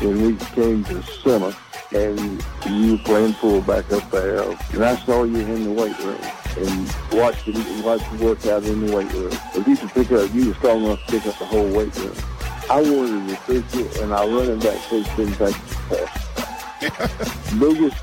when we came to summer and you were playing fullback up there, and I saw you in the weight room and watched you, watched you work out in the weight room. If you could pick up, you were strong enough to pick up the whole weight room. I wanted to pick it, and I run running back didn't take the biggest,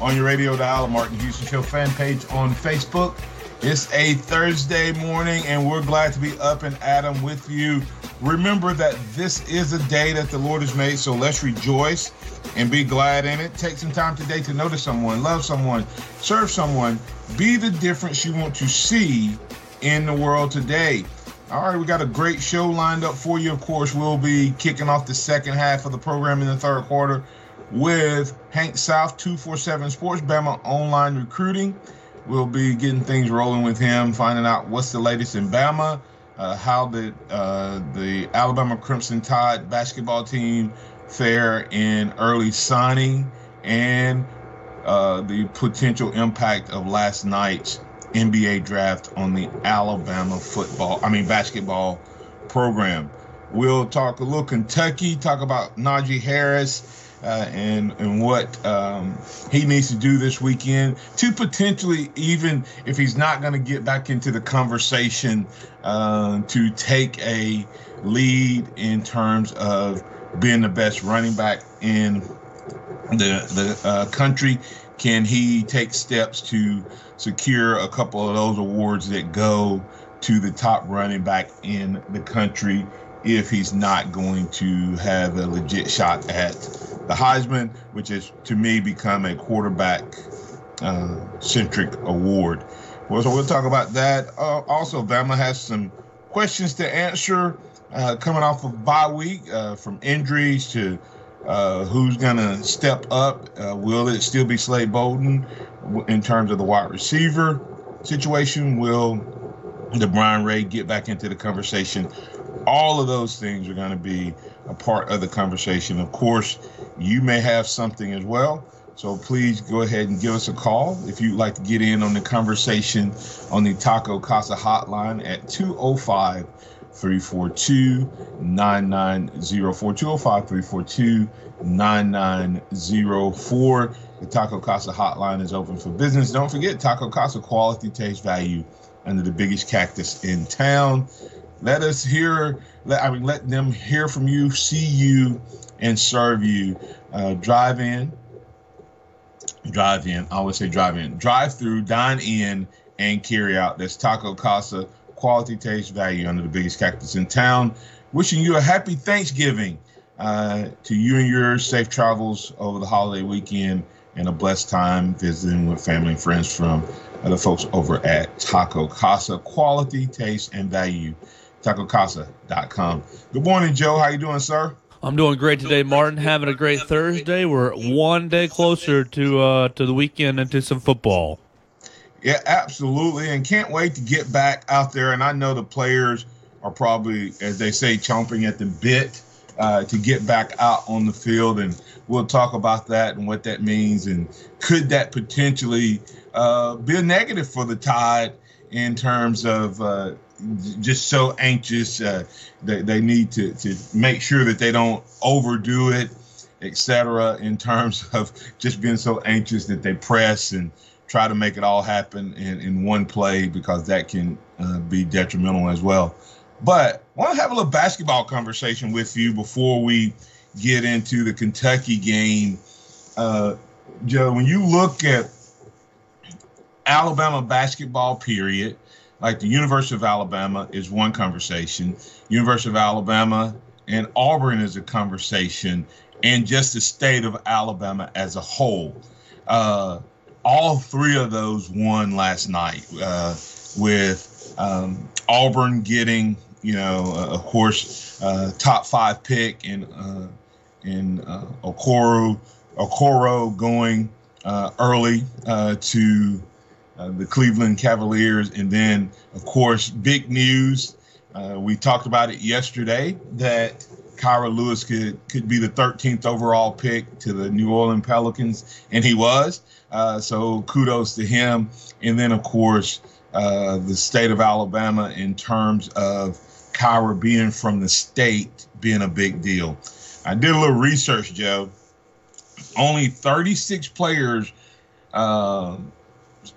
on your radio dial, Martin Houston Show fan page on Facebook. It's a Thursday morning, and we're glad to be up and Adam with you. Remember that this is a day that the Lord has made, so let's rejoice and be glad in it. Take some time today to notice someone, love someone, serve someone, be the difference you want to see in the world today. All right, we got a great show lined up for you. Of course, we'll be kicking off the second half of the program in the third quarter with Hank South, 247 Sports, Bama Online Recruiting. We'll be getting things rolling with him, finding out what's the latest in Bama, uh, how the uh, the Alabama Crimson Tide basketball team fare in early signing, and uh, the potential impact of last night's NBA draft on the Alabama football, I mean basketball program. We'll talk a little Kentucky, talk about Najee Harris uh, and and what um, he needs to do this weekend to potentially even if he's not going to get back into the conversation uh, to take a lead in terms of being the best running back in the the uh, country. Can he take steps to secure a couple of those awards that go to the top running back in the country if he's not going to have a legit shot at the Heisman, which has to me become a quarterback uh, centric award. Well, so we'll talk about that. Uh, also, Bama has some questions to answer uh, coming off of bye week uh, from injuries to uh, who's going to step up. Uh, will it still be Slade Bolden in terms of the wide receiver situation? Will the Brian Ray get back into the conversation? All of those things are going to be a part of the conversation. Of course, you may have something as well. So please go ahead and give us a call if you'd like to get in on the conversation on the Taco Casa hotline at 205 342 9904. 205 342 9904. The Taco Casa hotline is open for business. Don't forget Taco Casa quality, taste, value under the biggest cactus in town. Let us hear, let, I mean, let them hear from you, see you, and serve you. Uh, drive in, drive in. I always say drive in, drive through, dine in, and carry out. That's Taco Casa quality, taste, value under the biggest cactus in town. Wishing you a happy Thanksgiving uh, to you and yours. Safe travels over the holiday weekend and a blessed time visiting with family and friends from the folks over at Taco Casa. Quality, taste, and value. TacoCasa.com. Good morning, Joe. How you doing, sir? I'm doing great today, Martin. Having a great Thursday. We're one day closer to uh, to the weekend and to some football. Yeah, absolutely, and can't wait to get back out there. And I know the players are probably, as they say, chomping at the bit uh, to get back out on the field. And we'll talk about that and what that means, and could that potentially uh, be a negative for the Tide in terms of uh, just so anxious. Uh, they, they need to, to make sure that they don't overdo it, etc. In terms of just being so anxious that they press and try to make it all happen in, in one play because that can uh, be detrimental as well. But I want to have a little basketball conversation with you before we get into the Kentucky game, uh, Joe, when you look at Alabama basketball, period, like the University of Alabama is one conversation, University of Alabama and Auburn is a conversation, and just the state of Alabama as a whole. Uh, all three of those won last night, uh, with um, Auburn getting, you know, uh, of course, uh, top five pick and uh, in uh, Okoro, Okoro going early to the Cleveland Cavaliers, and then, of course, big news. we talked about it yesterday that Kira Lewis could could be the 13th overall pick to the New Orleans Pelicans, and he was. Uh, so kudos to him. And then, of course, uh, the state of Alabama in terms of Kira being from the state being a big deal. I did a little research, Joe. Only 36 players uh,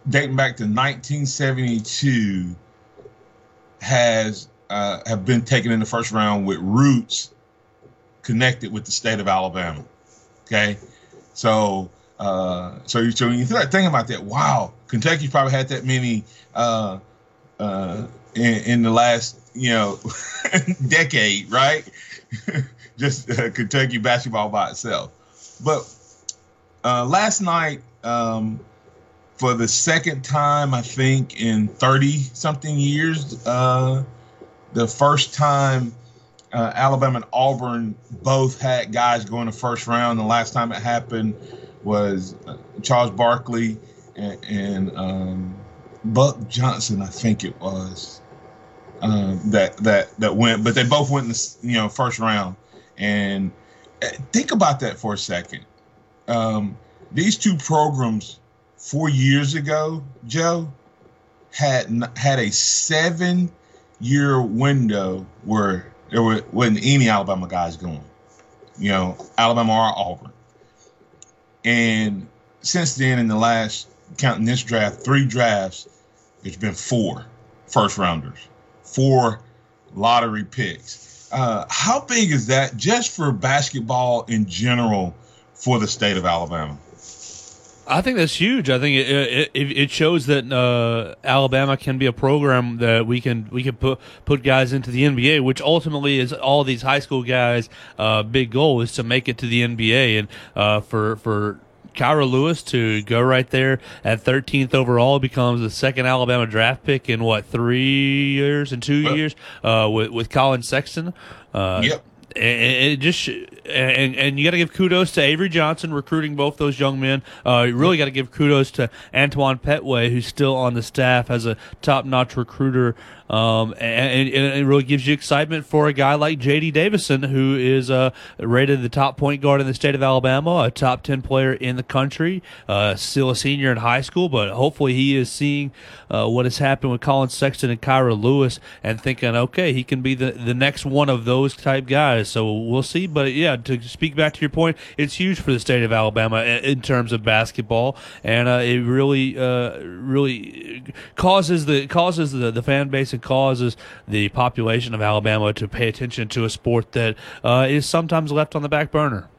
dating back to 1972 has uh, have been taken in the first round with roots connected with the state of Alabama. Okay, so uh, so you so you start thinking about that, wow, Kentucky's probably had that many uh, uh, in, in the last you know decade, right? Just uh, Kentucky basketball by itself. But uh, last night, um, for the second time, I think in 30 something years, uh, the first time uh, Alabama and Auburn both had guys going the first round. The last time it happened was uh, Charles Barkley and, and um, Buck Johnson, I think it was uh, that that that went, but they both went in the you know first round. And uh, think about that for a second. Um, these two programs four years ago, Joe, had had a seven year window where there were, wasn't any Alabama guys going. You know, Alabama or Auburn. And since then, in the last counting this draft, three drafts, there's been four first rounders, four lottery picks. Uh, how big is that just for basketball in general for the state of Alabama? I think that's huge. I think it it, it shows that uh, Alabama can be a program that we can we can put put guys into the NBA, which ultimately is all these high school guys' uh, big goal is to make it to the NBA, and uh, for for Kira Lewis to go right there at 13th overall becomes the second Alabama draft pick in what three years and two years uh, with with Collin Sexton. Uh, yep and it just and and you got to give kudos to Avery Johnson recruiting both those young men. Uh, you really got to give kudos to Antoine Pettway, who's still on the staff as a top-notch recruiter um, and, and, it really gives you excitement for a guy like J.D. Davison, who is uh, rated the top point guard in the state of Alabama, a top 10 player in the country, uh, still a senior in high school, but hopefully he is seeing uh, what has happened with Collin Sexton and Kira Lewis and thinking, okay, he can be the, the next one of those type guys. So we'll see. But yeah, to speak back to your point, it's huge for the state of Alabama in terms of basketball, and uh, it really, uh, really causes the causes the, the fan base causes the population of Alabama to pay attention to a sport that uh, is sometimes left on the back burner.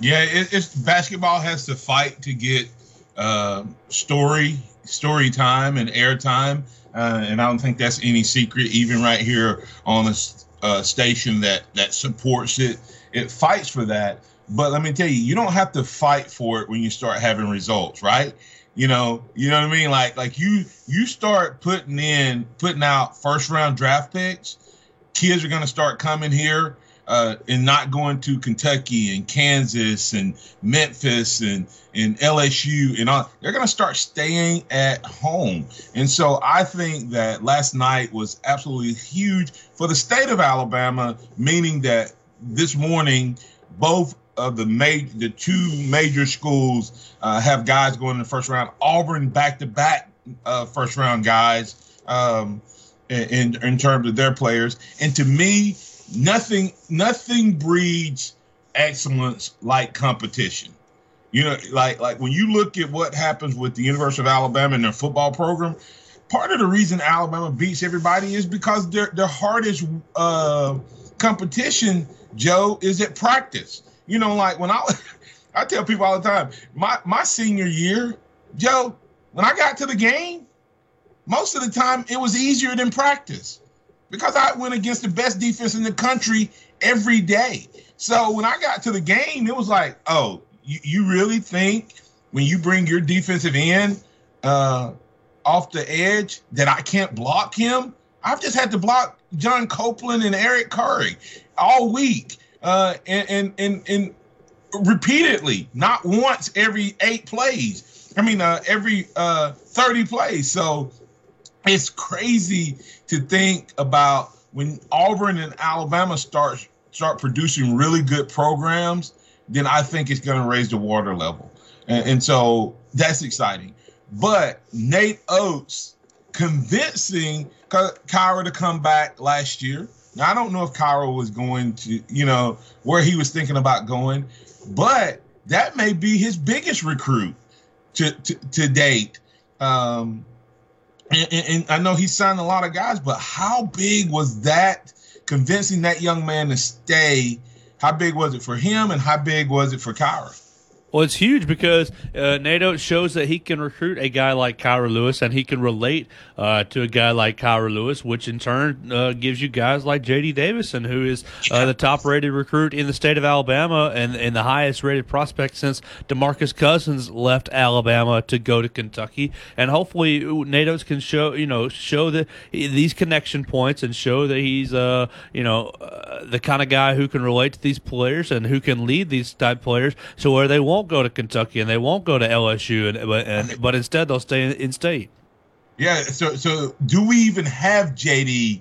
Yeah, it, it's basketball has to fight to get uh, story story time and airtime, uh, and I don't think that's any secret. Even right here on a uh, station that that supports it, it fights for that. But let me tell you, you don't have to fight for it when you start having results, right? You know, you know what I mean? Like like you you start putting in putting out first round draft picks, kids are gonna start coming here uh, and not going to Kentucky and Kansas and Memphis and and LSU and all. They're gonna start staying at home. And so I think that last night was absolutely huge for the state of Alabama, meaning that this morning both of the major, the two major schools uh, have guys going in the first round. Auburn back to back first round guys um, in in terms of their players. And to me, nothing nothing breeds excellence like competition. You know, like like when you look at what happens with the University of Alabama and their football program, part of the reason Alabama beats everybody is because their their hardest uh, competition, Joe, is at practice You know, like when I I tell people all the time, my my senior year, Joe, when I got to the game, most of the time it was easier than practice because I went against the best defense in the country every day. So when I got to the game, it was like, oh, you, you really think when you bring your defensive end uh, off the edge that I can't block him? I've just had to block John Copeland and Eric Curry all week, uh, and, and and and repeatedly, not once every eight plays. I mean, uh, every uh, thirty plays. So it's crazy to think about when Auburn and Alabama start start producing really good programs. Then I think it's going to raise the water level, and, and so that's exciting. But Nate Oats convincing Kira to come back last year. Now I don't know if Kira was going to, you know, where he was thinking about going, but that may be his biggest recruit to to, to date. Um, and, and, I know he signed a lot of guys, but how big was that convincing that young man to stay? How big was it for him, and how big was it for Kira? Well, it's huge because uh, Nate Oats shows that he can recruit a guy like Kira Lewis and he can relate uh, to a guy like Kira Lewis, which in turn uh, gives you guys like J.D. Davison, who is uh, the top rated recruit in the state of Alabama and, and the highest rated prospect since DeMarcus Cousins left Alabama to go to Kentucky. And hopefully, Nate Oats can show, you know, show that these connection points and show that he's, uh, you know, uh, the kind of guy who can relate to these players and who can lead these type players to where they won't won't go to Kentucky and they won't go to LSU, and but and, but instead they'll stay in, in state. Yeah. So so do we even have JD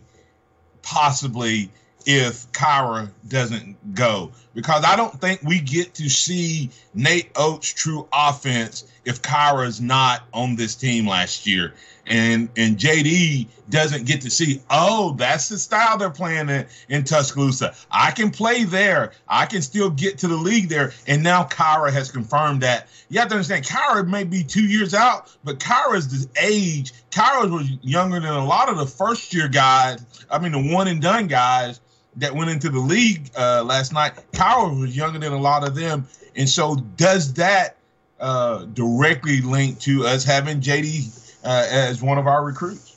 possibly if Kira doesn't go? Because I don't think we get to see Nate Oats' true offense if Kira's not on this team last year and and JD doesn't get to see, oh, that's the style they're playing in, in Tuscaloosa. I can play there. I can still get to the league there. And now Kira has confirmed that. You have to understand, Kira may be two years out, but Kira's the age. Kira was younger than a lot of the first year guys. I mean, the one and done guys that went into the league uh, last night. Kira was younger than a lot of them. And so, does that uh, directly link to us having JD uh, as one of our recruits.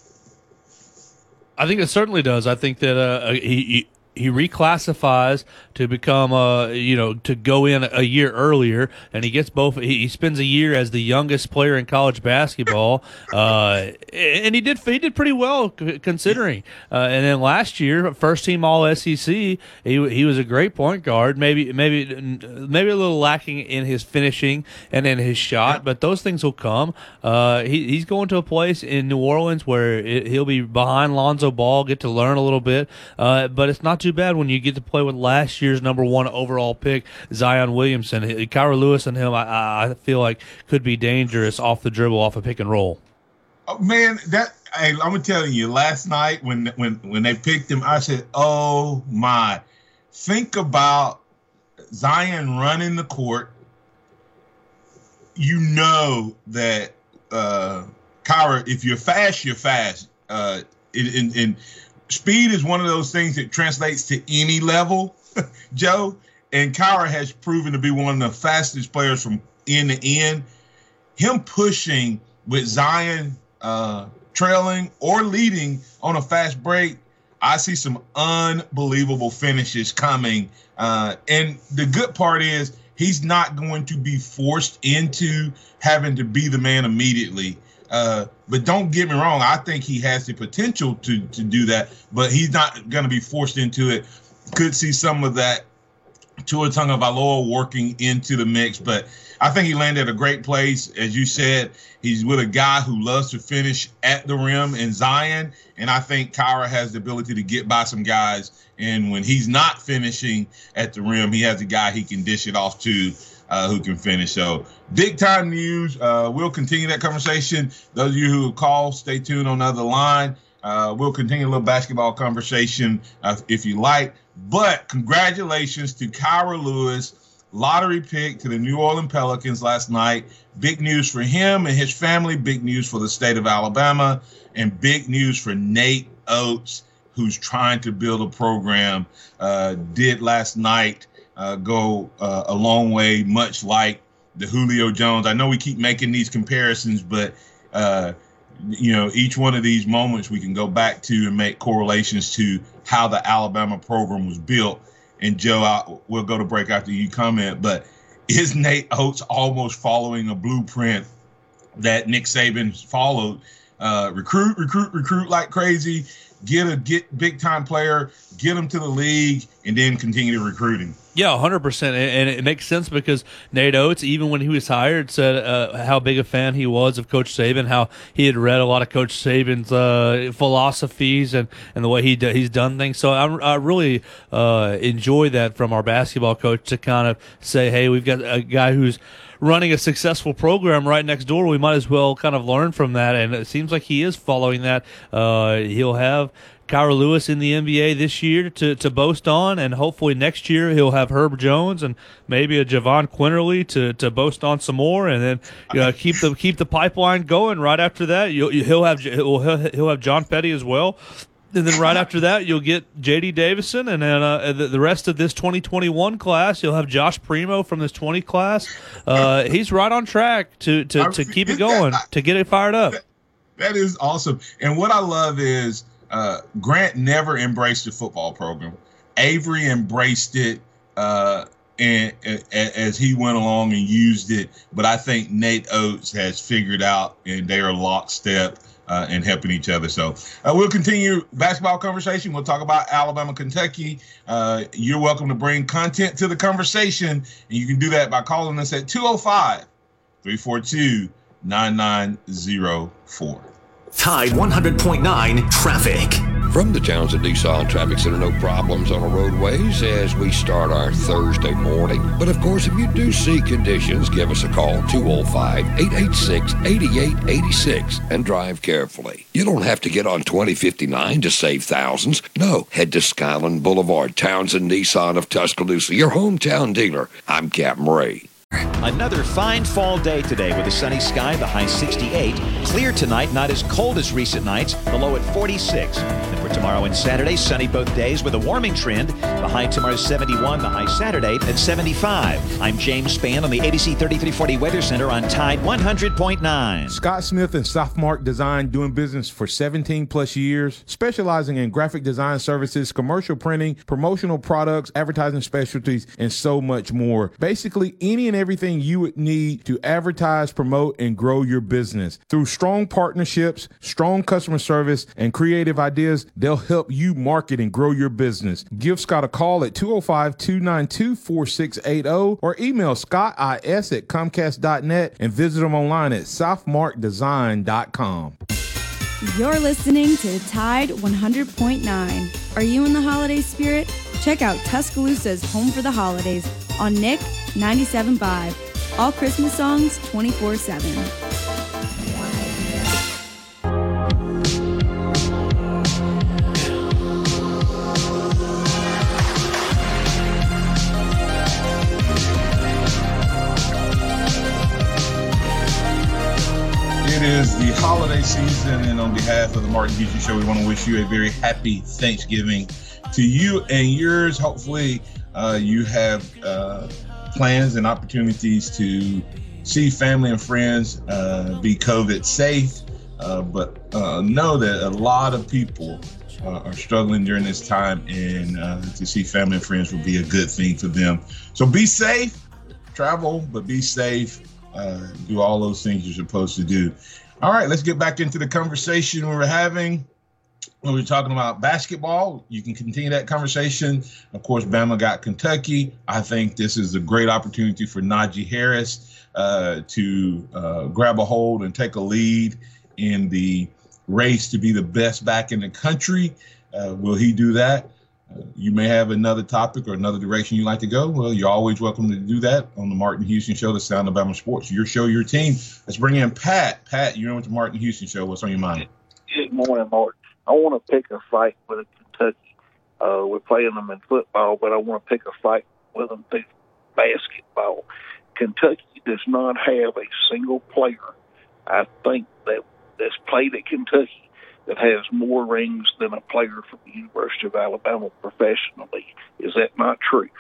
I think it certainly does. I think that uh, he, he reclassifies to become uh you know to go in a year earlier and he gets both he, spends a year as the youngest player in college basketball uh and he did he did pretty well considering. Uh, and then last year first team all SEC he he was a great point guard maybe maybe maybe a little lacking in his finishing and in his shot but those things will come. Uh he, he's going to a place in New Orleans where it, he'll be behind Lonzo Ball get to learn a little bit uh but it's not too bad when you get to play with last year's number one overall pick, Zion Williamson. Kira Lewis and him, I, I feel like could be dangerous off the dribble, off a pick and roll. Oh, man, that hey, I'm gonna tell you, last night when when when they picked him, I said, "Oh my!" Think about Zion running the court. You know that uh Kira, if you're fast, you're fast. Uh, in speed is one of those things that translates to any level, Joe. And Kira has proven to be one of the fastest players from end to end. Him pushing with Zion uh, trailing or leading on a fast break, I see some unbelievable finishes coming. Uh, and the good part is he's not going to be forced into having to be the man immediately. Uh, but don't get me wrong, I think he has the potential to to do that, but he's not going to be forced into it. Could see some of that Tua Tagovailoa working into the mix, but I think he landed a great place. As you said, he's with a guy who loves to finish at the rim in Zion, and I think Kira has the ability to get by some guys. And when he's not finishing at the rim, he has a guy he can dish it off to uh, who can finish. So big time news. Uh, we'll continue that conversation. Those of you who call, stay tuned on the other line. Uh, we'll continue a little basketball conversation uh, if you like. But congratulations to Kira Lewis, lottery pick to the New Orleans Pelicans last night. Big news for him and his family. Big news for the state of Alabama, and big news for Nate Oats, who's trying to build a program. Uh, did last night uh, go uh, a long way, much like the Julio Jones. I know we keep making these comparisons, but uh, you know, each one of these moments we can go back to and make correlations to how the Alabama program was built. And Joe, I, we'll go to break after you comment, but is Nate Oats almost following a blueprint that Nick Saban followed? Uh, recruit, recruit, recruit like crazy. Get a get big time player, get him to the league, and then continue to recruiting. Yeah, hundred percent, and it makes sense because Nate Oats, even when he was hired, said uh, how big a fan he was of Coach Saban, how he had read a lot of Coach Saban's uh, philosophies and, and the way he he's done things. So I, I really uh, enjoy that from our basketball coach to kind of say, hey, we've got a guy who's running a successful program right next door. We might as well kind of learn from that, and it seems like he is following that. Uh, he'll have Kira Lewis in the NBA this year to, to boast on, and hopefully next year he'll have Herb Jones and maybe a Jahvon Quinerly to, to boast on some more, and then you know, keep the keep the pipeline going. Right after that, you'll, he'll have he'll, he'll have John Petty as well. And then right after that, you'll get J.D. Davison, and then uh, the, the, rest of this 2021 class, you'll have Josh Primo from this 20 class. Uh, he's right on track to to, to keep it going, to get it fired up. That is awesome. And what I love is uh, Grant never embraced the football program. Avery embraced it uh, and, and, as he went along and used it. But I think Nate Oats has figured out, and they are lockstep uh, and helping each other. So uh, we'll continue basketball conversation. We'll talk about Alabama, Kentucky. Uh, you're welcome to bring content to the conversation, and you can do that by calling us at 205 342 9904. Tide 100.9 traffic. From the Townsend Nissan Traffic Center, no problems on the roadways as we start our Thursday morning. But of course, if you do see conditions, give us a call 205 886 8886 and drive carefully. You don't have to get on 2059 to save thousands. No, head to Skyland Boulevard, Townsend Nissan of Tuscaloosa, your hometown dealer. I'm Captain Ray. Another fine fall day today with a sunny sky, the high 68. Clear tonight, not as cold as recent nights, the low at 46. And for tomorrow and Saturday, sunny both days with a warming trend. The high tomorrow 71, the high Saturday at 75. I'm James Spann on the ABC 3340 Weather Center on Tide 100.9. Scott Smith and Softmark Design doing business for 17 plus years, specializing in graphic design services, commercial printing, promotional products, advertising specialties, and so much more. Basically, any and everything you would need to advertise, promote, and grow your business. Through strong partnerships, strong customer service, and creative ideas, they'll help you market and grow your business. Give Scott a call at 205 292 4680 or email scottis at comcast.net and visit him online at softmarkdesign.com. You're listening to Tide 100.9. Are you in the holiday spirit? Check out Tuscaloosa's Home for the Holidays on Nick 97.5. All Christmas songs 24 7. It is the holiday season, and on behalf of the Martin Houston Show, we want to wish you a very happy Thanksgiving to you and yours. Hopefully, uh, you have uh, plans and opportunities to see family and friends, uh, be COVID safe, uh, but uh, know that a lot of people uh, are struggling during this time, and to see family and friends will be a good thing for them. So be safe, travel, but be safe. Do all those things you're supposed to do. All right, let's get back into the conversation we were having when we are talking about basketball, you can continue that conversation. Of course, Bama got Kentucky. I think this is a great opportunity for Najee Harris uh, to uh, grab a hold and take a lead in the race to be the best back in the country. Uh, will he do that? You may have another topic or another direction you'd like to go. Well, you're always welcome to do that on the Martin Houston Show, the Sound of Bama Sports. Your show, your team. Let's bring in Pat. Pat, you're on with the Martin Houston Show. What's on your mind? Good morning, Martin. I want to pick a fight with Kentucky. Uh, we're playing them in football, but I want to pick a fight with them in basketball. Kentucky does not have a single player, I think, that that's played at Kentucky that has more rings than a player from the University of Alabama professionally. Is that not true?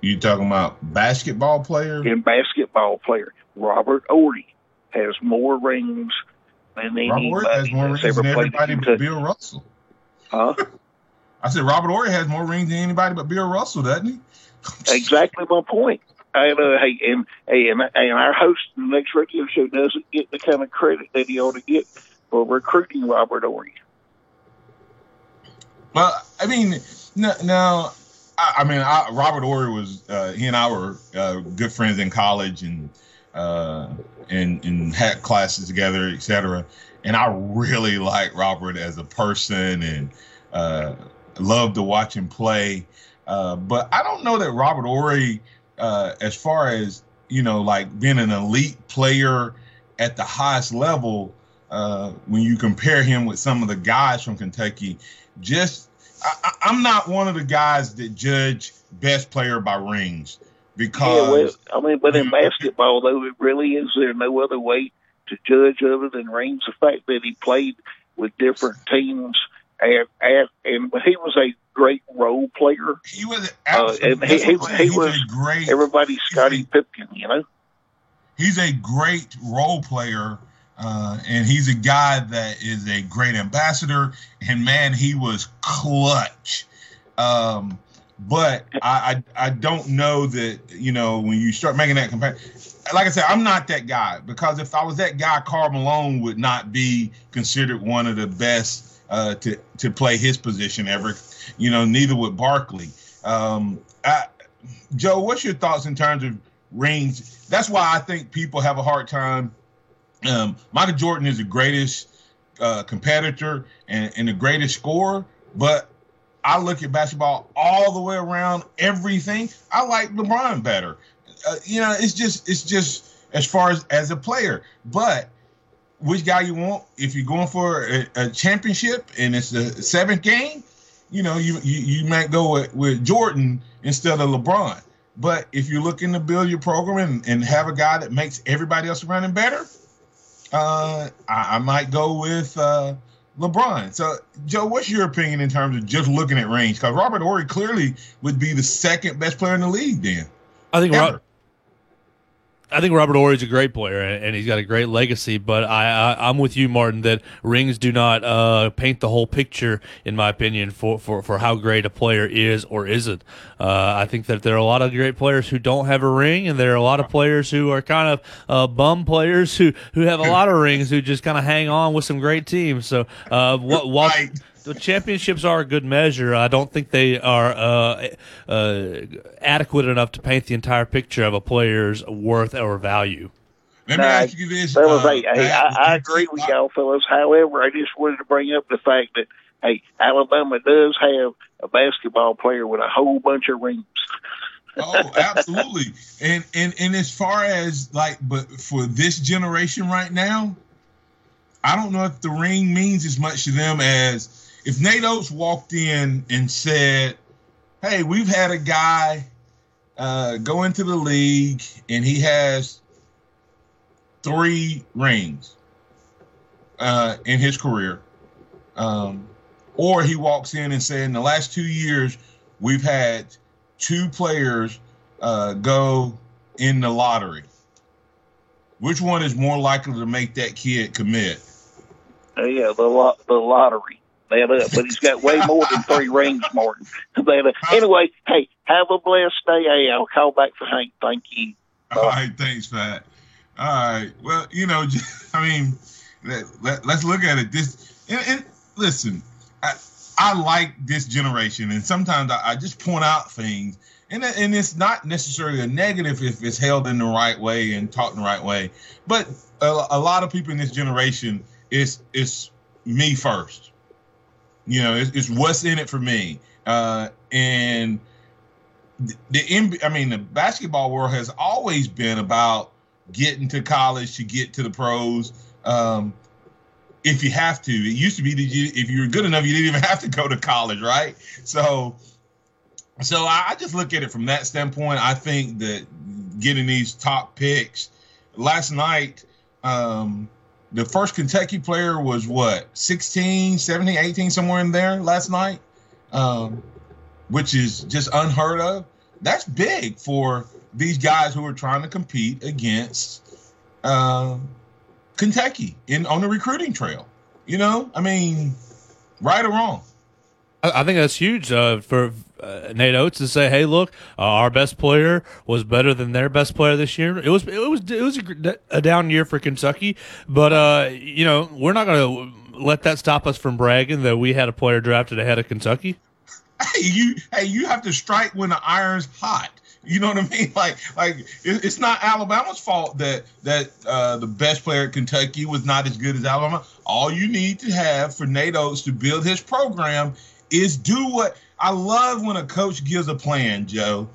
You talking about basketball player? In basketball player, Robert Horry has more rings than anybody Robert Horry has more rings than everybody but Bill Russell. Huh? I said Robert Horry has more rings than anybody but Bill Russell, doesn't he? exactly my point. And uh, hey, and and and our host the next radio show doesn't get the kind of credit that he ought to get for recruiting Robert Horry. Well, I mean, no, I, mean, I, Robert Horry was uh, he and I were uh, good friends in college and uh, and and had classes together, etc. And I really like Robert as a person and uh, love to watch him play. Uh, but I don't know that Robert Horry, uh, as far as you know, like being an elite player at the highest level, uh, when you compare him with some of the guys from Kentucky, just I, I'm not one of the guys that judge best player by rings because Yeah, well, I mean, but in basketball, though, it really is there no other way to judge other than rings. The fact that he played with different teams and and, and he was a great role player. he was Uh, and he, he, he he's was a great everybody's Scottie Pippen, you know. he's a great role player uh, and he's a guy that is a great ambassador and man he was clutch um, but I, I i don't know that you know when you start making that comparison like i said i'm not that guy because if i was that guy Karl Malone would not be considered one of the best uh, to to play his position ever you know neither would barkley um, I, Joe, what's your thoughts in terms of rings? That's why I think people have a hard time. Um, Michael Jordan is the greatest uh, competitor and, and the greatest scorer, but I look at basketball all the way around everything. I like LeBron better. Uh, you know, it's just it's just as far as as a player, but which guy you want if you're going for a, a championship and it's the seventh game you know, you you, you might go with, with Jordan instead of LeBron. But if you're looking to build your program and, and have a guy that makes everybody else around him better, uh, I, I might go with uh, LeBron. So, Joe, what's your opinion in terms of just looking at range? Because Robert Horry clearly would be the second best player in the league then. I think Ever. Rob, I think Robert Horry's a great player and he's got a great legacy. But I, I I'm with you, Martin, that rings do not uh, paint the whole picture, in my opinion, for, for, for how great a player is or isn't. Uh, I think that there are a lot of great players who don't have a ring, and there are a lot of players who are kind of uh, bum players who, who have a lot of rings who just kind of hang on with some great teams. So uh, what while Right. The championships are a good measure. I don't think they are uh, uh, adequate enough to paint the entire picture of a player's worth or value. Let me Nah, ask you this. Fellas, uh, hey, hey, I, I agree with y'all, fellas. However, I just wanted to bring up the fact that hey, Alabama does have a basketball player with a whole bunch of rings. oh, absolutely. And and and as far as like, but for this generation right now, I don't know if the ring means as much to them as if Nate Oats walked in and said, "Hey, we've had a guy uh, go into the league and he has three rings uh, in his career." Um, or he walks in and said, "In the last two years, we've had two players uh, go in the lottery. Which one is more likely to make that kid commit?" Uh, yeah, the lo- the lottery. That up, but he's got way more than three rings, Martin. That, uh, anyway, hey, have a blessed day. Hey, I'll call back for Hank. Thank you. All right, thanks, Pat. All right, well, you know, I mean, let, let, us look at it. This and, and listen, I, I like this generation, and sometimes I, I just point out things, and and it's not necessarily a negative if it's held in the right way and taught in the right way. But a, a lot of people in this generation is is me first. You know, it's, it's what's in it for me, uh, and the, the NBA, I mean, the basketball world has always been about getting to college to get to the pros. Um, if you have to, it used to be that you, if you were good enough, you didn't even have to go to college, right? So, so I, I just look at it from that standpoint. I think that getting these top picks last night, um, the first Kentucky player was what 16, 17, 18, somewhere in there last night, um, which is just unheard of. that's big for these guys who are trying to compete against uh, Kentucky in on the recruiting trail. You know, I mean, right or wrong. I, think that's huge uh, for uh, Nate Oats to say, "Hey, look, uh, our best player was better than their best player this year. It was it was it was a, a down year for Kentucky, but uh, you know we're not going to let that stop us from bragging that we had a player drafted ahead of Kentucky." Hey, you hey, you have to strike when the iron's hot. You know what I mean? Like, like it, it's not Alabama's fault that that uh, the best player at Kentucky was not as good as Alabama. All you need to have for Nate Oats to build his program is do what I love when a coach gives a plan, Joe.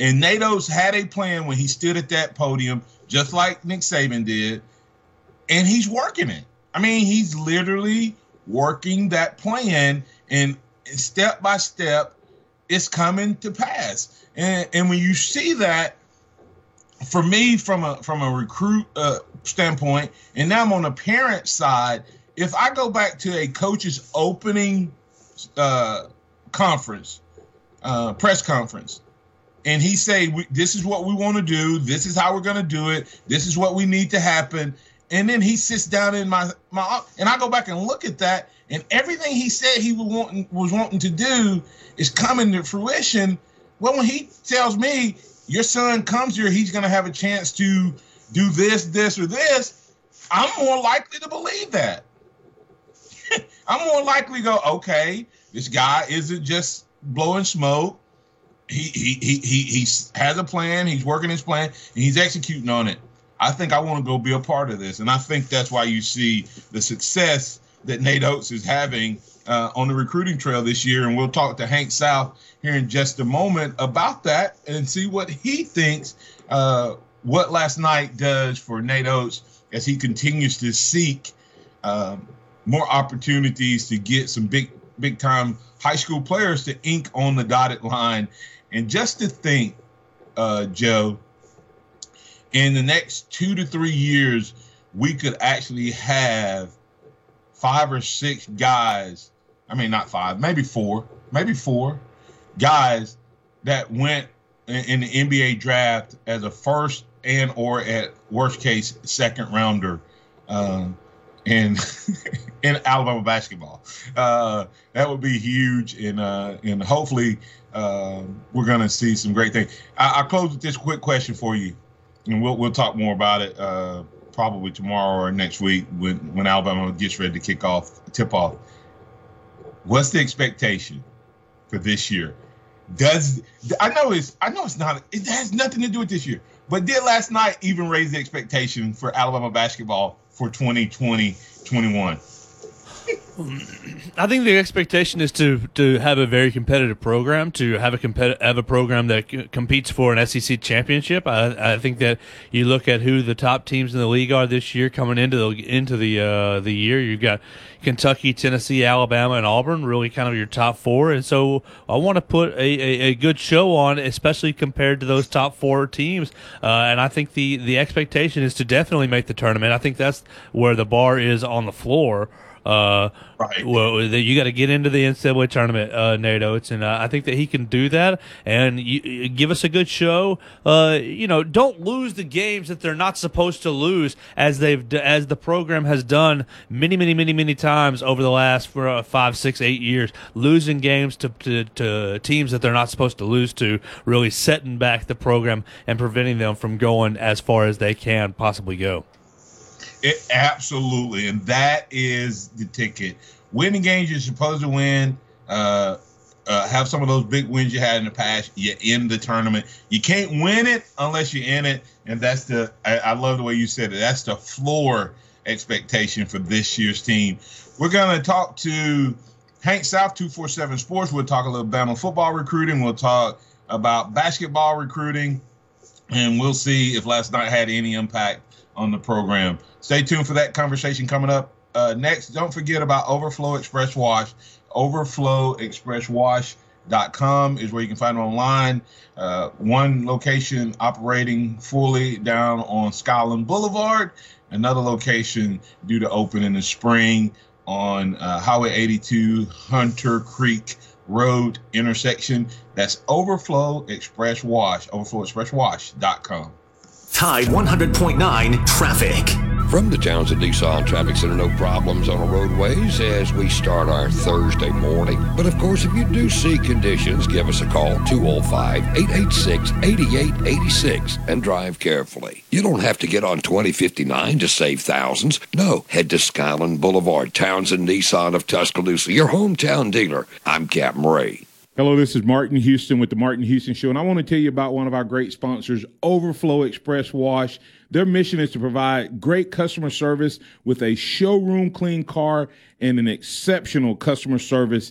And Nate Oats had a plan when he stood at that podium, just like Nick Saban did, and he's working it. I mean, he's literally working that plan, and step by step, it's coming to pass. And and when you see that, for me, from a from a recruit uh, standpoint, and now I'm on the parent side. If I go back to a coach's opening uh, conference, uh, press conference, and he say, "This is what we want to do. This is how we're going to do it. This is what we need to happen." And then he sits down in my my, and I go back and look at that, and everything he said he was wanting was wanting to do is coming to fruition. Well, when he tells me your son comes here, he's going to have a chance to do this, this, or this, I'm more likely to believe that. I'm more likely to go, okay, this guy isn't just blowing smoke. He he he he has a plan. He's working his plan, and he's executing on it. I think I want to go be a part of this, and I think that's why you see the success that Nate Oats is having uh, on the recruiting trail this year. And we'll talk to Hank South here in just a moment about that and see what he thinks. Uh, what last night does for Nate Oats as he continues to seek um, more opportunities to get some big big time high school players to ink on the dotted line. And just to think, uh, Joe, in the next two to three years, we could actually have five or six guys. I mean, not five, maybe four, maybe four guys that went in, the NBA draft as a first and or at worst case second rounder. Uh, in in Alabama basketball. Uh, that would be huge, and uh, and hopefully uh, we're going to see some great things. I, close with this quick question for you, and we'll we'll talk more about it uh, probably tomorrow or next week when when Alabama gets ready to kick off tip off. What's the expectation for this year? Does I know it's I know it's not it has nothing to do with this year, but did last night even raise the expectation for Alabama basketball for 2020 21? I think the expectation is to to have a very competitive program, to have a competitive have a program that c- competes for an SEC championship. I, I think that you look at who the top teams in the league are this year coming into the into the uh, the year. You've got Kentucky, Tennessee, Alabama, and Auburn, really kind of your top four. And so I want to put a, a, a good show on, especially compared to those top four teams. Uh, and I think the the expectation is to definitely make the tournament. I think that's where the bar is on the floor. Uh, right. Well, you got to get into the NCAA tournament, uh, Nate Oats, and uh, I think that he can do that and you, give us a good show. Uh, you know, don't lose the games that they're not supposed to lose, as they've as the program has done many, many, many, many times over the last for uh, five, six, eight years, losing games to, to, to teams that they're not supposed to lose to, really setting back the program and preventing them from going as far as they can possibly go. It, absolutely, and that is the ticket. Winning games you're supposed to win. Uh, uh, have some of those big wins you had in the past. You're in the tournament. You can't win it unless you're in it, and that's the. I, I love the way you said it. That's the floor expectation for this year's team. We're gonna talk to Hank South, two four seven Sports. We'll talk a little Bama football recruiting. We'll talk about basketball recruiting, and we'll see if last night had any impact on the program. Stay tuned for that conversation coming up uh, next. Don't forget about Overflow Express Wash. OverflowExpressWash.com is where you can find online. Uh, one location operating fully down on Skyland Boulevard. Another location due to open in the spring on uh, Highway 82, Hunter Creek Road intersection. That's Overflow Express Wash, overflowexpresswash.com. Tide 100.9 traffic. From the Townsend Nissan Traffic Center, no problems on the roadways as we start our Thursday morning. But of course, if you do see conditions, give us a call 205 886 8886 and drive carefully. You don't have to get on 2059 to save thousands. No, head to Skyland Boulevard, Townsend Nissan of Tuscaloosa, your hometown dealer. I'm Captain Ray. Hello, this is Martin Houston with the Martin Houston Show, and I want to tell you about one of our great sponsors, Overflow Express Wash. Their mission is to provide great customer service with a showroom clean car and an exceptional customer service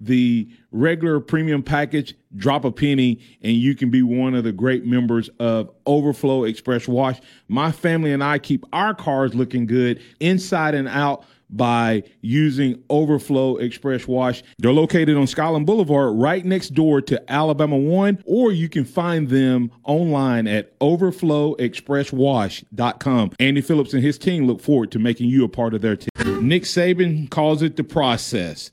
the regular premium package, drop a penny, and you can be one of the great members of Overflow Express Wash. My family and I keep our cars looking good inside and out by using Overflow Express Wash. They're located on Skyland Boulevard right next door to Alabama One, or you can find them online at overflowexpresswash.com. Andy Phillips and his team look forward to making you a part of their team. Nick Saban calls it the process.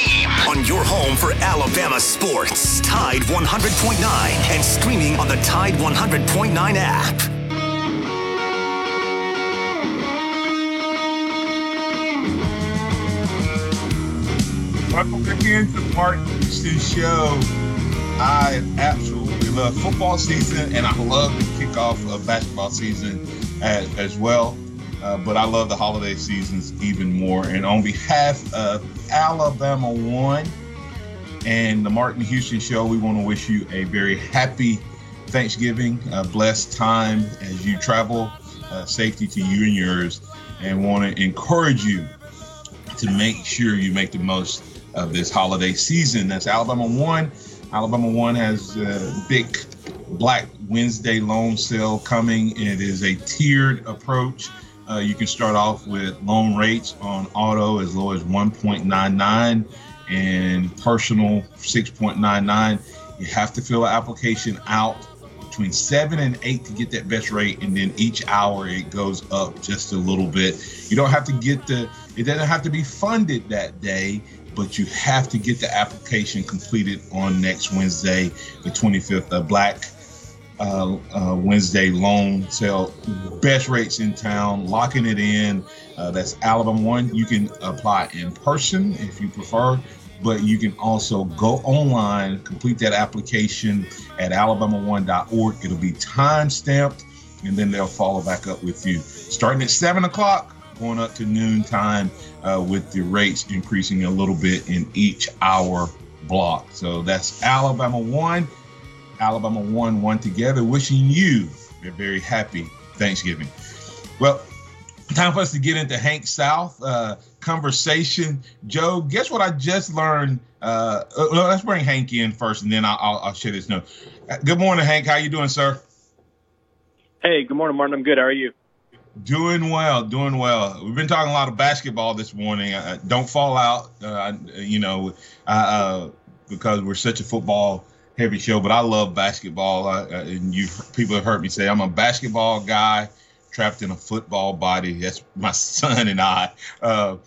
on your home for Alabama sports. Tide 100.9 and streaming on the Tide 100.9 app. Welcome again to the Martin Houston Show. I absolutely love football season and I love the kickoff of basketball season as, as well. Uh, but I love the holiday seasons even more. And on behalf of Alabama One and the Martin Houston Show, we want to wish you a very happy Thanksgiving, a blessed time as you travel, uh, safety to you and yours, and want to encourage you to make sure you make the most of this holiday season. That's Alabama One. Alabama One has a big Black Wednesday loan sale coming. It is a tiered approach. Uh, you can start off with loan rates on auto as low as 1.99 and personal 6.99. You have to fill an application out between seven and eight to get that best rate, and then each hour it goes up just a little bit. You don't have to get the, it doesn't have to be funded that day, but you have to get the application completed on next Wednesday, the 25th. A Black uh, uh, Wednesday loan sale, best rates in town, locking it in. Uh, that's Alabama One. You can apply in person if you prefer, but you can also go online, complete that application at alabama1.org. It'll be time stamped, and then they'll follow back up with you. Starting at 7 o'clock, going up to noon time, uh, with the rates increasing a little bit in each hour block. So that's Alabama 1, Alabama 1, 1 together, wishing you a very happy Thanksgiving. Well, time for us to get into Hank South uh, conversation. Joe, guess what I just learned? Uh, uh, let's bring Hank in first, and then I'll, I'll, I'll share this note. Uh, Good morning, Hank. How you doing, sir? Hey, good morning, Martin. I'm good. How are you? Doing well, doing well. We've been talking a lot of basketball this morning. Uh, don't fall out, uh, you know, uh, because we're such a football heavy show, but I love basketball. I, and you people have heard me say I'm a basketball guy trapped in a football body. That's my son and I. Uh,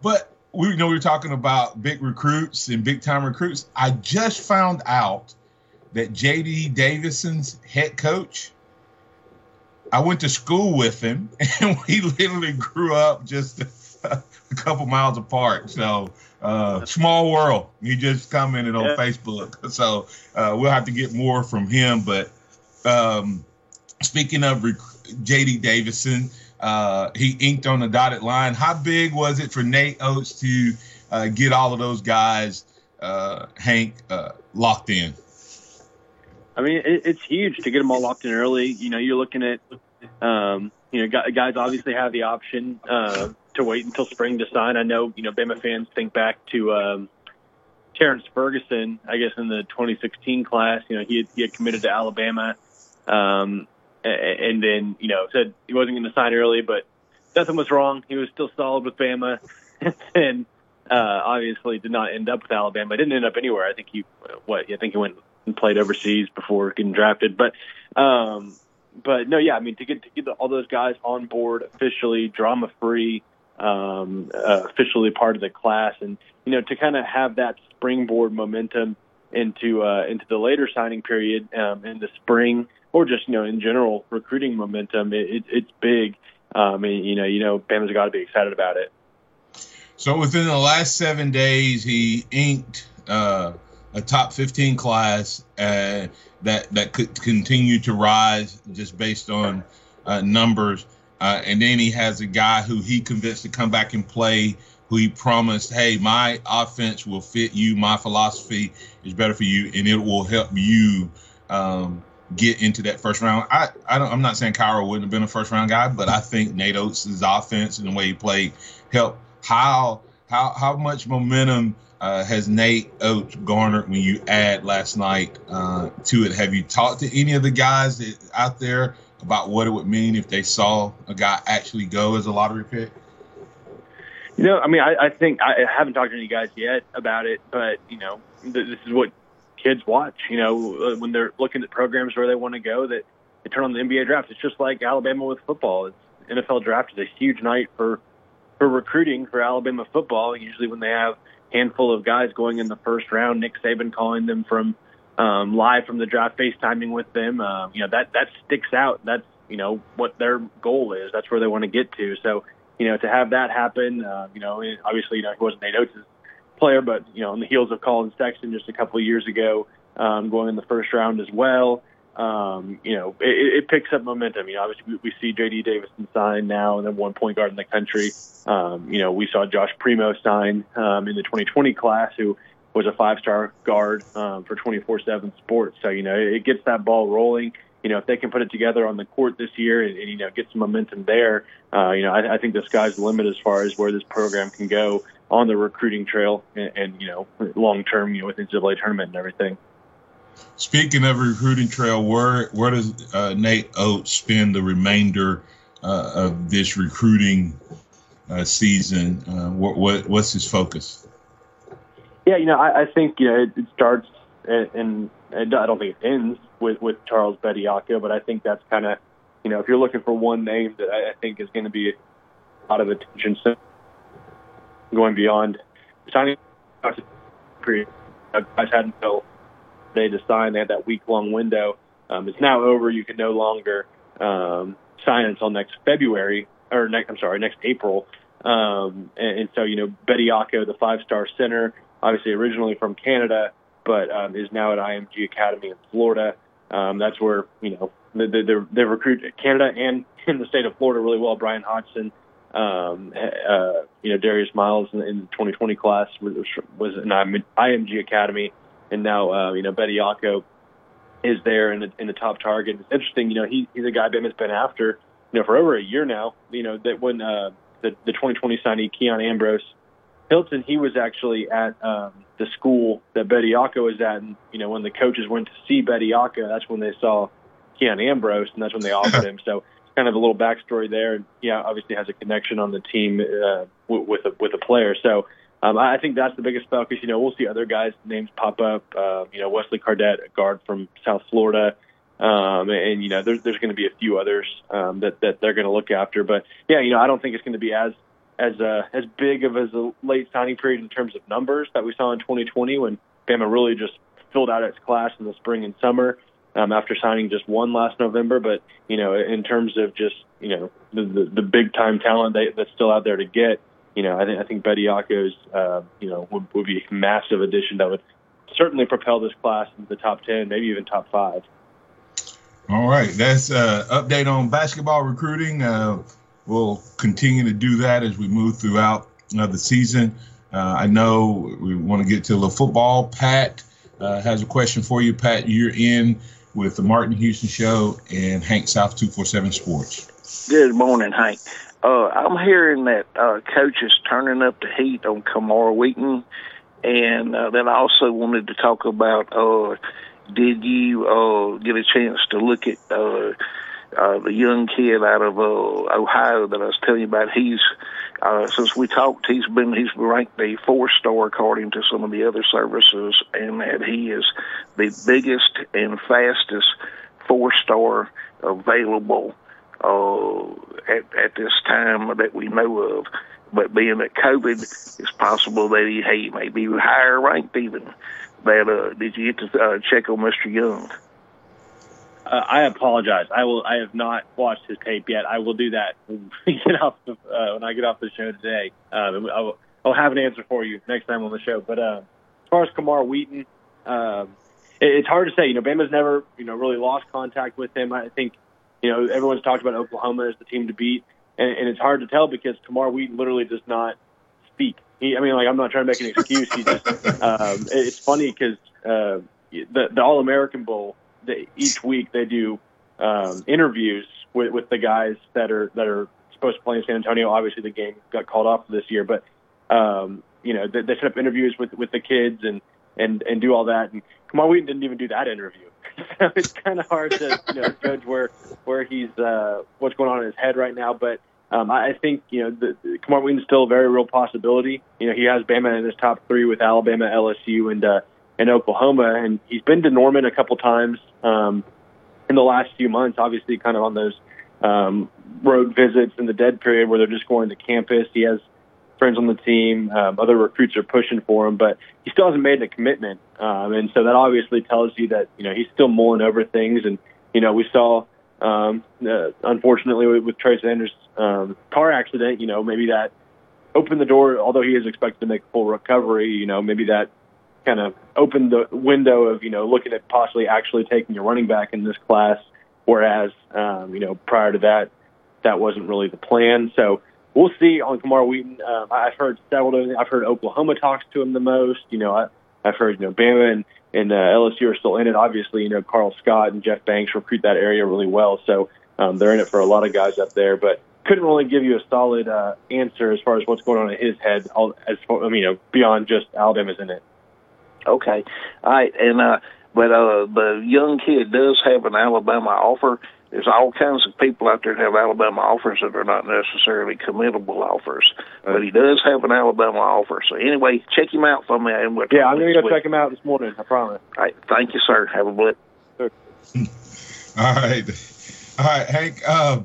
but we you know we were talking about big recruits and big time recruits. I just found out that JD Davison's head coach. I went to school with him, and we literally grew up just a, a couple miles apart. So uh, small world. He just commented on yeah. Facebook, so uh, we'll have to get more from him. But um, speaking of rec- JD Davison, uh, he inked on the dotted line. How big was it for Nate Oats to uh, get all of those guys, uh, Hank, uh, locked in? I mean, it, it's huge to get them all locked in early. You know, you're looking at, um, you know, guys obviously have the option uh, to wait until spring to sign. I know, you know, Bama fans think back to um, Terrence Ferguson, I guess in the 2016 class. You know, he had, he had committed to Alabama. Um, and then you know said he wasn't going to sign early, but nothing was wrong. He was still solid with Bama, and uh, obviously did not end up with Alabama. Didn't end up anywhere. I think he what I think he went and played overseas before getting drafted. But um, but no, yeah, I mean to get to get all those guys on board officially, drama free, um, uh, officially part of the class, and you know to kind of have that springboard momentum into uh, into the later signing period um, in the spring or just you know in general recruiting momentum, it, it, it's big. Um, and you know, you know, Bama's got to be excited about it. So within the last seven days, he inked uh, a top 15 class uh, that that could continue to rise just based on uh, numbers. Uh, and then he has a guy who he convinced to come back and play, who he promised, "Hey, my offense will fit you. My philosophy is better for you, and it will help you." Um, get into that first round. I, I don't, I'm not saying Kira wouldn't have been a first round guy, but I think Nate Oats' offense and the way he played helped. How how how much momentum uh, has Nate Oats garnered when you add last night uh, to it? Have you talked to any of the guys that, out there about what it would mean if they saw a guy actually go as a lottery pick? You know, I mean, I, I think I haven't talked to any guys yet about it, but you know, this is what kids watch. You know, uh, when they're looking at programs where they want to go, that they turn on the NBA draft. It's just like Alabama with football. It's NFL draft is a huge night for for recruiting for Alabama football. Usually, when they have handful of guys going in the first round, Nick Saban calling them from um, live from the draft, FaceTiming with them. Uh, you know that that sticks out. That's you know what their goal is. That's where they want to get to. So you know to have that happen. Uh, you know, obviously, you know he wasn't Nate Oats' player, but you know, on the heels of Collin Sexton just a couple of years ago, um, going in the first round as well. Um, you know, it, it picks up momentum. You know, obviously we, we see J.D. Davison sign now, and then one point guard in the country. Um, you know, we saw Josh Primo sign um, in the 2020 class, who was a five-star guard um, for 24/7 Sports. So you know, it, it gets that ball rolling. You know, if they can put it together on the court this year and, and you know get some momentum there, uh, you know, I, I think the sky's the limit as far as where this program can go on the recruiting trail and, and you know long term you know with NCAA tournament and everything. Speaking of recruiting trail, where where does uh, Nate Oats spend the remainder uh, of this recruiting uh, season? Uh, what, what, what's his focus? Yeah, you know, I, I think you know it, it starts and, I don't think it ends with with Charles Bediako, but I think that's kind of you know if you're looking for one name that I, I think is going to be a lot of attention going beyond signing. Guys had until they to sign. They had that week long window. Um, it's now over. You can no longer um, sign until next February or next. I'm sorry, next April. Um, and, and so you know, Bediako, the five star center, obviously originally from Canada, but um, is now at IMG Academy in Florida. Um, that's where you know they, they, they recruit Canada and in the state of Florida really well. Bryan Hodgson um, uh, you know, Darius Miles in, in the 2020 class was, was an IMG Academy, and now uh, you know Betty Bediako is there in the, in the top target. It's interesting, you know, he, he's a guy Bama's been after, you know, for over a year now. You know that when uh, the the 2020 signee Keon Ambrose Hylton, he was actually at um, the school that Bediako was at, and you know when the coaches went to see Bediako, that's when they saw Keon Ambrose, and that's when they offered him. So kind of a little backstory there. And yeah, obviously has a connection on the team uh, with a with a player. So um, I think that's the biggest spell because you know we'll see other guys' names pop up. Uh, you know Wesley Cardet, a guard from South Florida, um, and you know there's there's going to be a few others um, that that they're going to look after. But yeah, you know I don't think it's going to be as as uh, as big of as a late signing period in terms of numbers that we saw in 2020 when Bama really just filled out its class in the spring and summer um, after signing just one last November. But you know, in terms of just you know the the, the big time talent that, that's still out there to get, you know, I think I think Bediako's uh, you know would, would be a massive addition that would certainly propel this class into the top ten, maybe even top five. All right, that's uh, update on basketball recruiting. Uh, we'll continue to do that as we move throughout uh, the season. Uh, I know we want to get to the football. Pat uh, has a question for you. Pat, you're in with the Martin Houston Show and Hank South 247 Sports. Good morning, Hank. Uh, I'm hearing that uh, coach is turning up the heat on Camar Wheaton, and uh, then I also wanted to talk about did you get a chance to look at uh, the young kid out of uh, Ohio that I was telling you about? He's uh, since we talked, he's been he's ranked a four star according to some of the other services, and that he is the biggest and fastest four star available uh, at at this time that we know of. But being that COVID, it's possible that he, he may be higher ranked even. That uh, did you get to uh, check on Mr. Young? Uh, I apologize. I will. I have not watched his tape yet. I will do that when get off the, uh, when I get off the show today. Um, I will, I'll have an answer for you next time on the show. But uh, as far as Camar Wheaton, um, it, it's hard to say. You know, Bama's never you know really lost contact with him. I think you know everyone's talked about Oklahoma as the team to beat, and, and it's hard to tell because Camar Wheaton literally does not speak. He, I mean, like I'm not trying to make an excuse. He just um, it's funny because uh, the the All American Bowl they, each week they do um, interviews with, with the guys that are that are supposed to play in San Antonio. Obviously, the game got called off this year, but um, you know they, they set up interviews with with the kids and and and do all that. And Camar Wheaton didn't even do that interview, so it's kind of hard to you know judge where where he's uh, what's going on in his head right now. But um, I think you know the, the Camar Wheaton's still a very real possibility. You know he has Bama in his top three with Alabama, LSU, and uh, in Oklahoma, and he's been to Norman a couple times um, in the last few months. Obviously, kind of on those um, road visits in the dead period where they're just going to campus. He has friends on the team. Um, other recruits are pushing for him, but he still hasn't made a commitment. Um, and so that obviously tells you that you know he's still mulling over things. And you know we saw, um, uh, unfortunately, with, with Trey Sanders' um, car accident, you know maybe that opened the door. Although he is expected to make a full recovery, you know maybe that kind of opened the window of you know looking at possibly actually taking a running back in this class, whereas um, you know prior to that that wasn't really the plan. So we'll see on Camar Wheaton. Um, I've heard several. I've heard Oklahoma talks to him the most. You know, I, I've heard you know Bama and, and uh, LSU are still in it. Obviously, you know Karl Scott and Jeff Banks recruit that area really well, so um, they're in it for a lot of guys up there. But couldn't really give you a solid uh, answer as far as what's going on in his head. As far, I mean, you know, beyond just Alabama's in it. Okay, all right, and uh, but uh, the young kid does have an Alabama offer. There's all kinds of people out there that have Alabama offers that are not necessarily committable offers, but he does have an Alabama offer. So anyway, check him out for me. And we'll yeah, I'm gonna go check him out this morning. I promise. All right, thank you, sir. Have a blip. All right, all right, Hank. Uh,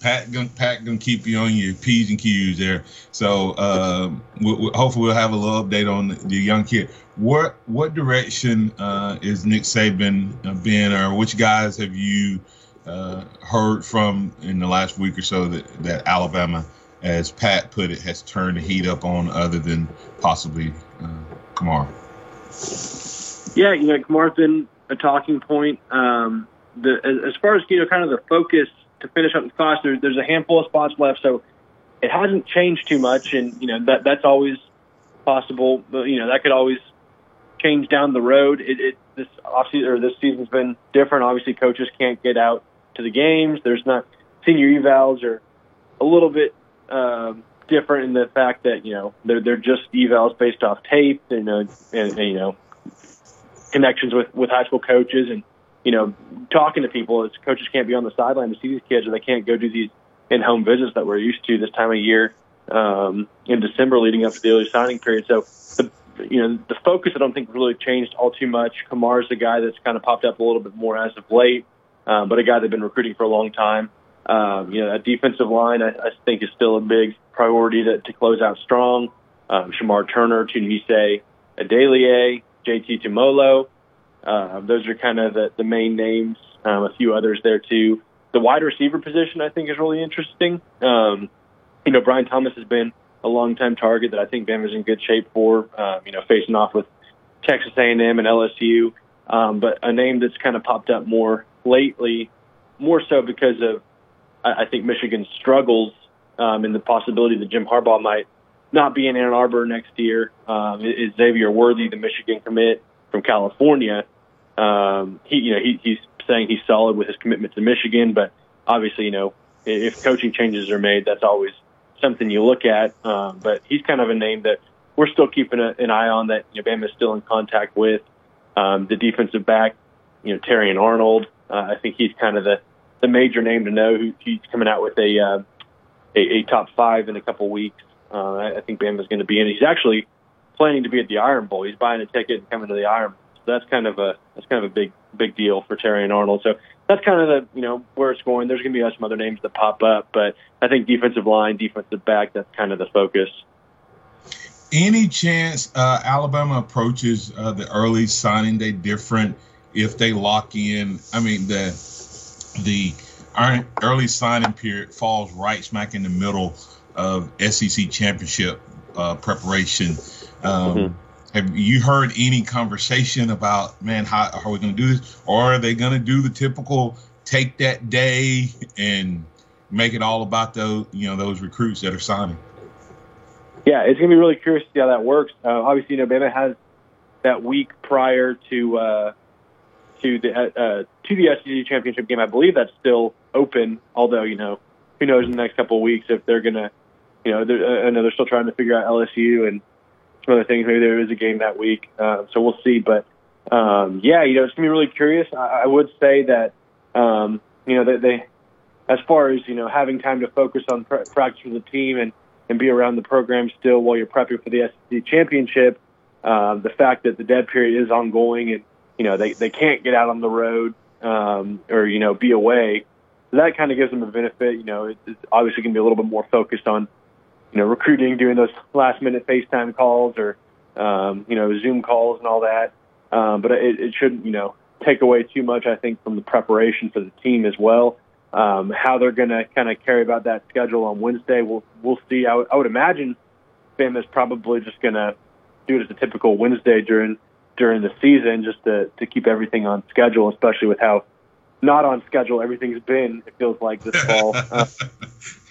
Pat gonna Pat gonna keep you on your p's and q's there. So uh, we, we, hopefully we'll have a little update on the, the young kid. What what direction uh, is Nick Saban uh, been, or which guys have you uh, heard from in the last week or so that that Alabama, as Pat put it, has turned the heat up on, other than possibly uh, Camar? Yeah, you know, Camar's been a talking point. Um, the as, as far as you know, kind of the focus to finish up the class. There, there's a handful of spots left, so it hasn't changed too much, and you know that that's always possible. But, you know that could always change down the road. It, it this obviously or this season's been different. Obviously, coaches can't get out to the games. There's not senior evals are a little bit um, different in the fact that you know they're they're just evals based off tape and, uh, and, and you know connections with with high school coaches and you know, talking to people as coaches can't be on the sideline to see these kids or they can't go do these in-home visits that we're used to this time of year. um, in December leading up to the early signing period. So the you know the focus I don't think really changed all too much. Camar's the guy that's kind of popped up a little bit more as of late, um, but a guy they've been recruiting for a long time. Um, you know, a defensive line I, I think is still a big priority to, to close out strong. Um, Shemar Turner, Tunmise Adeleye, JT Tuimoloau. Uh, those are kind of the, the main names. Um, a few others there too. The wide receiver position I think is really interesting. Um, you know, Brian Thomas has been a long-time target that I think Bama's in good shape for. Um, you know, facing off with Texas A&M and LSU, um, but a name that's kind of popped up more lately, more so because of I, I think Michigan's struggles um, and the possibility that Jim Harbaugh might not be in Ann Arbor next year. Um, is Xavier Worthy, the Michigan commit from California? Um, he, you know, he, he's saying he's solid with his commitment to Michigan, but obviously, you know, if coaching changes are made, that's always something you look at. Um, but he's kind of a name that we're still keeping a, an eye on that you know, Bama is still in contact with. Um, the defensive back, you know, Terrion Arnold. Uh, I think he's kind of the, the major name to know. He's coming out with a, uh, a, a top five in a couple weeks. Uh, I, think Bama's going to be in. He's actually planning to be at the Iron Bowl. He's buying a ticket and coming to the Iron Bowl. That's kind of a that's kind of a big big deal for Terrion Arnold. So that's kind of the you know where it's going. There's going to be some other names that pop up, but I think defensive line, defensive back, that's kind of the focus. Any chance uh, Alabama approaches uh, the early signing day different if they lock in? I mean the the early signing period falls right smack in the middle of SEC championship uh, preparation. Um, mm-hmm. Have you heard any conversation about man? How, how are we going to do this? Or are they going to do the typical take that day and make it all about those you know those recruits that are signing? Yeah, it's going to be really curious to see how that works. Uh, obviously, you know, Bama has that week prior to uh, to the uh, to the SEC championship game. I believe that's still open. Although you know, who knows in the next couple of weeks if they're going to, you know, uh, I know they're still trying to figure out LSU and some other things. Maybe there is a game that week, uh, so we'll see. But um, yeah, you know, it's gonna be really curious. I, I would say that um, you know that they, as far as you know, having time to focus on pr- practice with the team and and be around the program still while you're prepping for the SEC championship. Um, the fact that the dead period is ongoing and you know they they can't get out on the road um, or you know be away. So that kind of gives them a benefit. You know, it's obviously going to be a little bit more focused on you know, recruiting, doing those last minute FaceTime calls or, um, you know, Zoom calls and all that. Um, but it, it shouldn't, you know, take away too much, I think, from the preparation for the team as well. Um, how they're going to kind of carry about that schedule on Wednesday, we'll, we'll see. I, w- I would imagine Bama is probably just going to do it as a typical Wednesday during, during the season just to, to keep everything on schedule, especially with how not on schedule everything's been, it feels like this fall.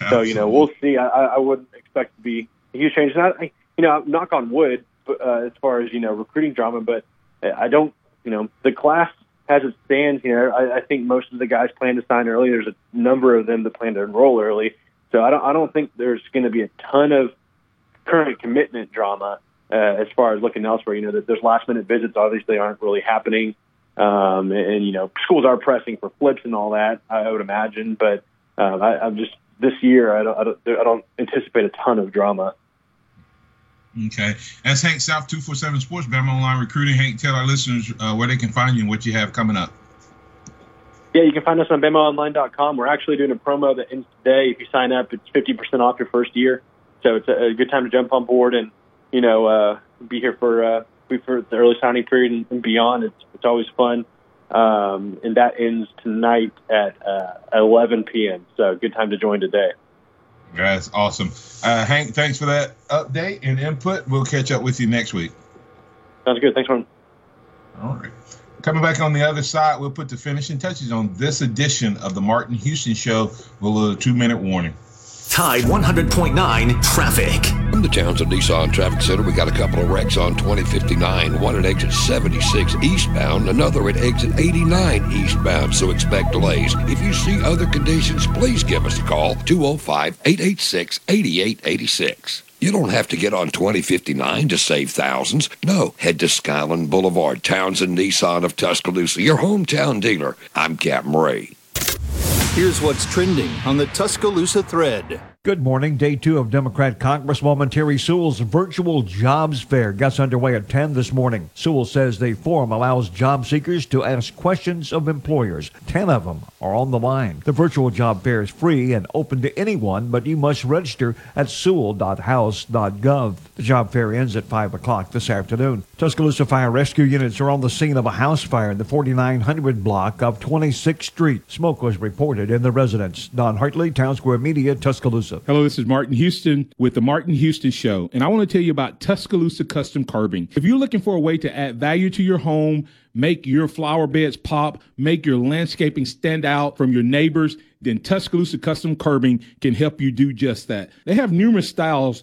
Uh, so, you know, we'll see. I, I wouldn't expect to be a huge change. Not, you know, knock on wood, but, uh, as far as you know, recruiting drama. But I don't, you know, the class as it stands here, I, I think most of the guys plan to sign early. There's a number of them that plan to enroll early. So I don't, I don't think there's going to be a ton of current commitment drama uh, as far as looking elsewhere. You know, that there's last minute visits obviously aren't really happening. Um, and, and, you know, schools are pressing for flips and all that, I would imagine. But um, I, I'm just this year, I don't, I don't, I don't anticipate a ton of drama. Okay. That's Hank South 247 Sports, Bama Online Recruiting. Hank, tell our listeners uh, where they can find you and what you have coming up. Yeah, you can find us on BamaOnline.com. We're actually doing a promo that ends today. If you sign up, it's 50% off your first year. So it's a, a good time to jump on board and, you know, uh, be here for, uh, be for the early signing period and, beyond. It's, it's always fun. Um, and that ends tonight at uh, 11 p.m. So good time to join today. That's awesome. Uh, Hank, thanks for that update and input. We'll catch up with you next week. Sounds good. Thanks, Ron. All right. Coming back on the other side, we'll put the finishing touches on this edition of the Martin Houston Show with a little two minute warning. Tide 100.9 traffic. From the Townsend Nissan Traffic Center, we got a couple of wrecks on 2059. One at exit 76 eastbound, another at exit 89 eastbound, so expect delays. If you see other conditions, please give us a call 205 886 8886. You don't have to get on 2059 to save thousands. No, head to Skyland Boulevard, Townsend Nissan of Tuscaloosa, your hometown dealer. I'm Captain Ray. Here's what's trending on the Tuscaloosa thread. Good morning. Day two of Democrat Congresswoman Terri Sewell's virtual jobs fair gets underway at 10 this morning. Sewell says the forum allows job seekers to ask questions of employers. 10 of them are on the line. The virtual job fair is free and open to anyone, but you must register at sewell.house.gov. The job fair ends at 5 o'clock this afternoon. Tuscaloosa Fire Rescue units are on the scene of a house fire in the 4900 block of 26th Street. Smoke was reported in the residence. Don Hartley, Town Square Media, Tuscaloosa. Hello, this is Martin Houston with the Martin Houston Show, and I want to tell you about Tuscaloosa Custom Curbing. If you're looking for a way to add value to your home, make your flower beds pop, make your landscaping stand out from your neighbors, then Tuscaloosa Custom Curbing can help you do just that. They have numerous styles,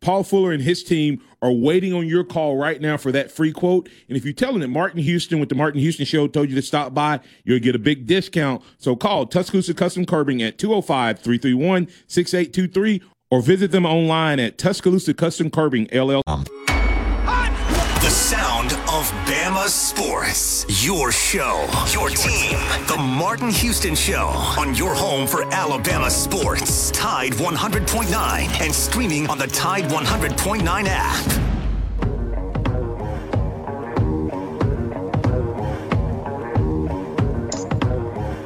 Paul Fuller and his team are waiting on your call right now for that free quote. And if you tell them that Martin Houston with the Martin Houston Show told you to stop by, you'll get a big discount. So call Tuscaloosa Custom Curbing at 205 331 6823 or visit them online at Tuscaloosa Custom Curbing LL. The sound of Bama sports. Your show, your team. The Martin Houston Show on your home for Alabama sports. Tide 100.9 and streaming on the Tide 100.9 app.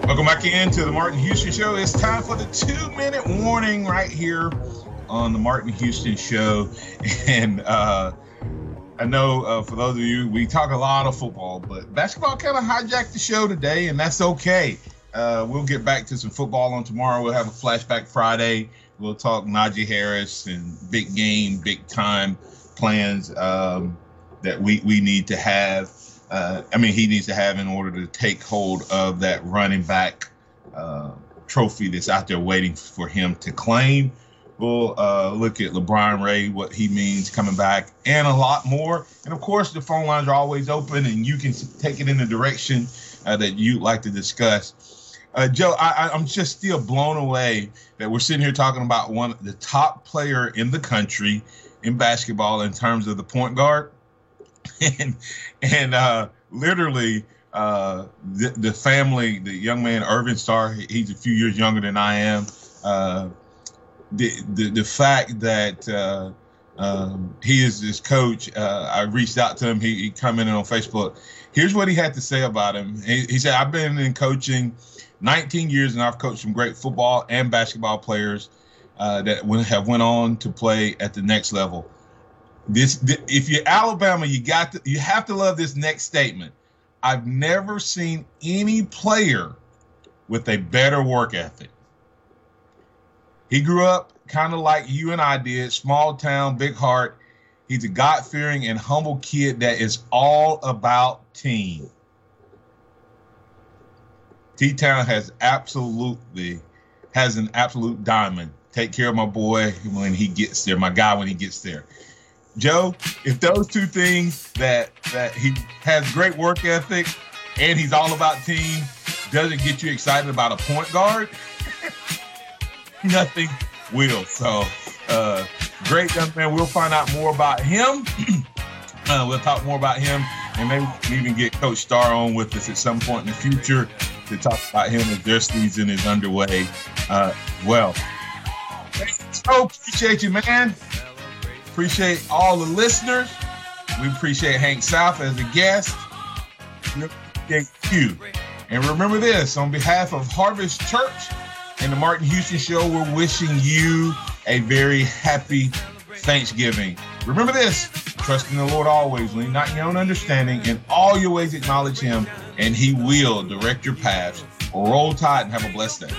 Welcome back into the Martin Houston Show. It's time for the two minute warning right here on the Martin Houston Show. And uh, I know uh, for those of you, we talk a lot of football, but basketball kind of hijacked the show today, and that's okay. Uh, we'll get back to some football on tomorrow. We'll have a flashback Friday. We'll talk Najee Harris and big game, big time plans um, that we, we need to have. Uh, I mean, he needs to have in order to take hold of that running back uh, trophy that's out there waiting for him to claim. We'll uh, look at LaBryan Ray, what he means coming back, and a lot more. And of course, the phone lines are always open, and you can take it in the direction uh, that you'd like to discuss. Uh, Joe, I, I'm just still blown away that we're sitting here talking about one the top player in the country in basketball in terms of the point guard, and and uh, literally uh, the, the family, the young man Irvin Starr, he's a few years younger than I am. Uh, the, the the fact that uh, um, he is this coach, uh, I reached out to him. He, he commented on Facebook. Here's what he had to say about him. He, he said, "I've been in coaching 19 years, and I've coached some great football and basketball players uh, that have went on to play at the next level. This, th- if you're Alabama, you got to, you have to love this next statement. I've never seen any player with a better work ethic." He grew up kind of like you and I did, small town, big heart. He's a God fearing and humble kid that is all about team. T Town has absolutely has an absolute diamond. Take care of my boy when he gets there, my guy when he gets there. Joe, if those two things that that he has great work ethic and he's all about team doesn't get you excited about a point guard, nothing will. So, uh, great young man. We'll find out more about him. uh, we'll talk more about him, and maybe even get Coach Star on with us at some point in the future to talk about him as their season is underway. Uh, well, so appreciate you, man. Appreciate all the listeners. We appreciate Hank South as a guest. Thank you. And remember this on behalf of Harvest Church and the Martin Houston Show, we're wishing you a very happy Thanksgiving. Remember this trust in the Lord always, lean not in your own understanding. In all your ways, acknowledge Him, and He will direct your paths. Roll tide and have a blessed day.